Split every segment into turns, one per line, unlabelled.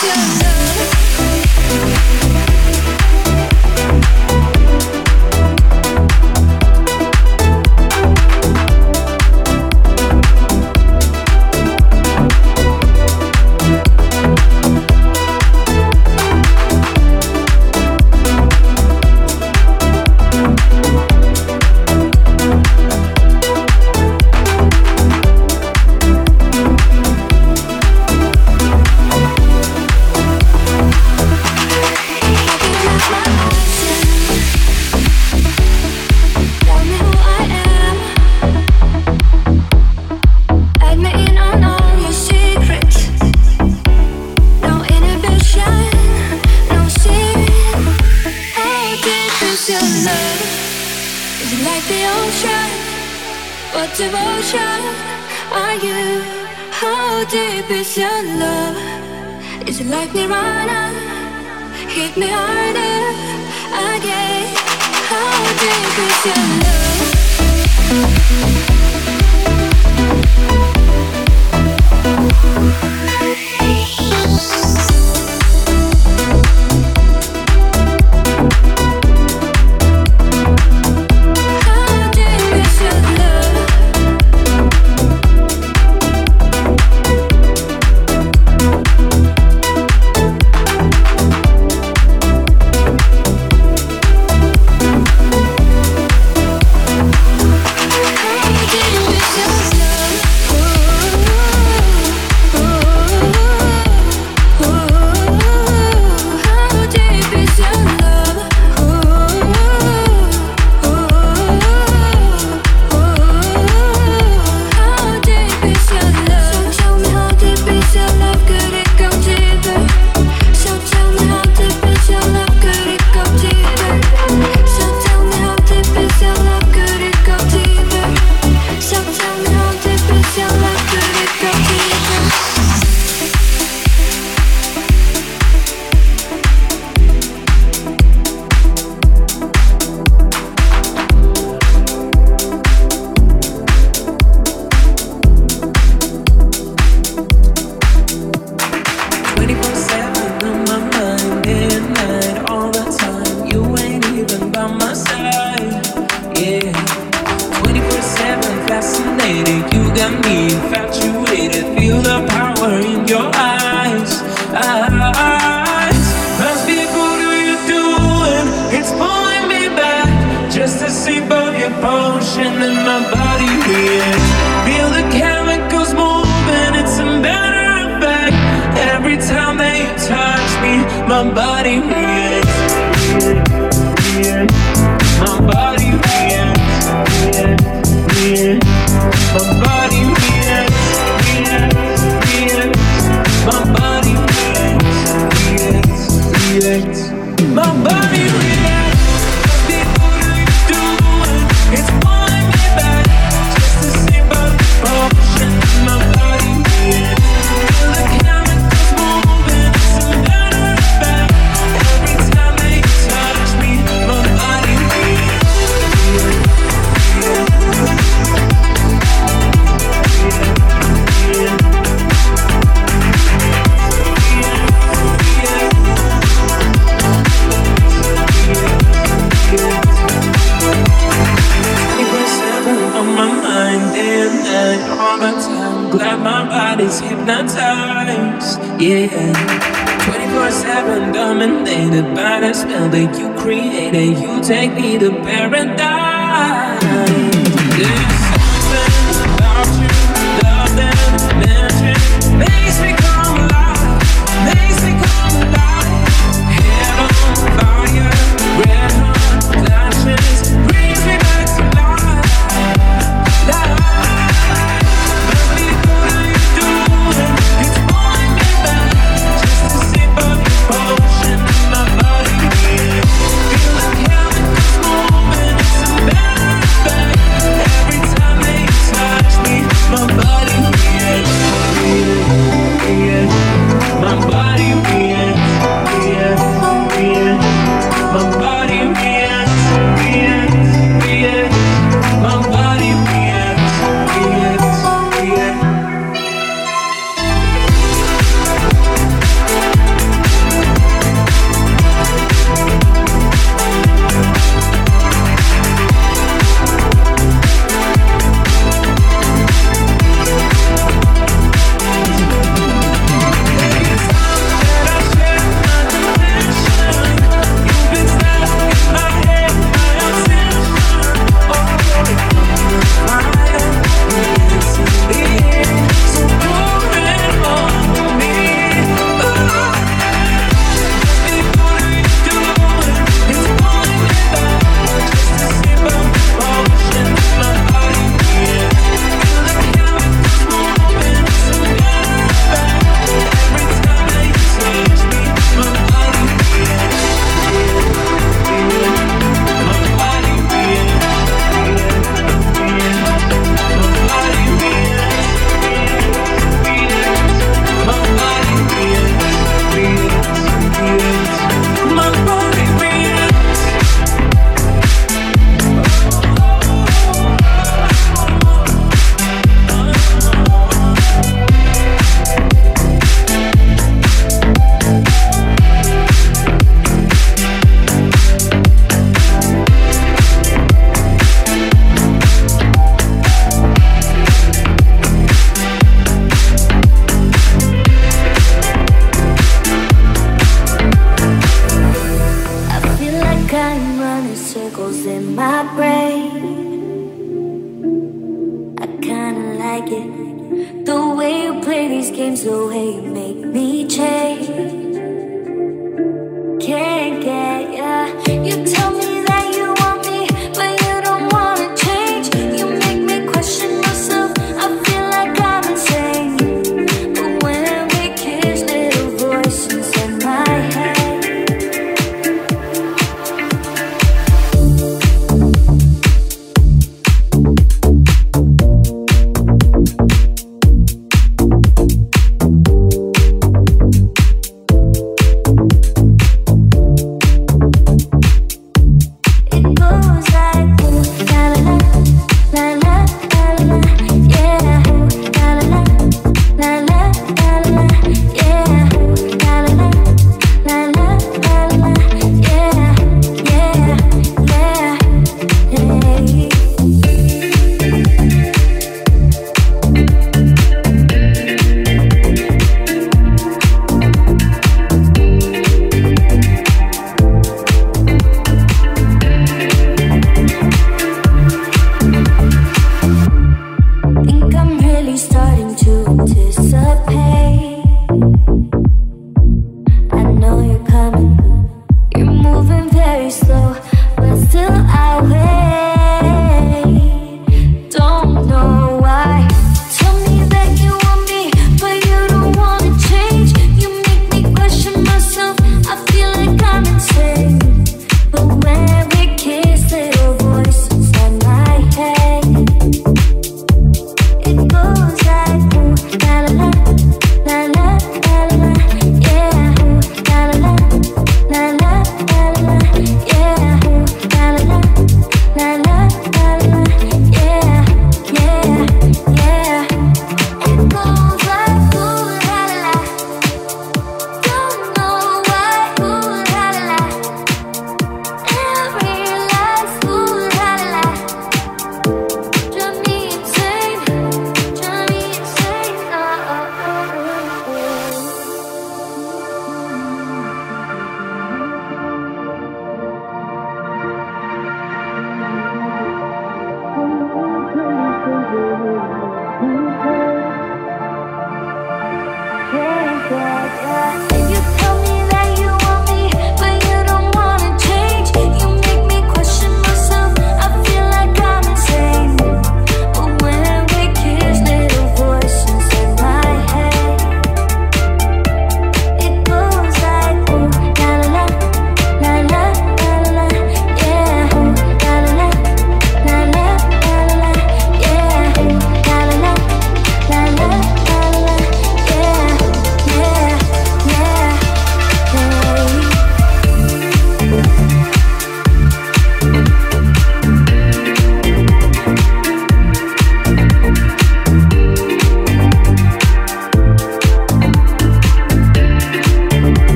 deep is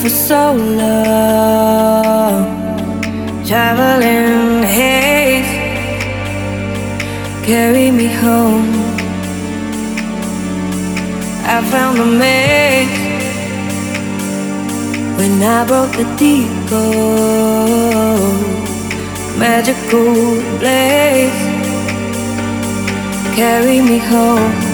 for so long. Traveling haze. Carry me home. I found the maze. When I broke the decoy. Magical blaze. Carry me home.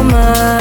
Taking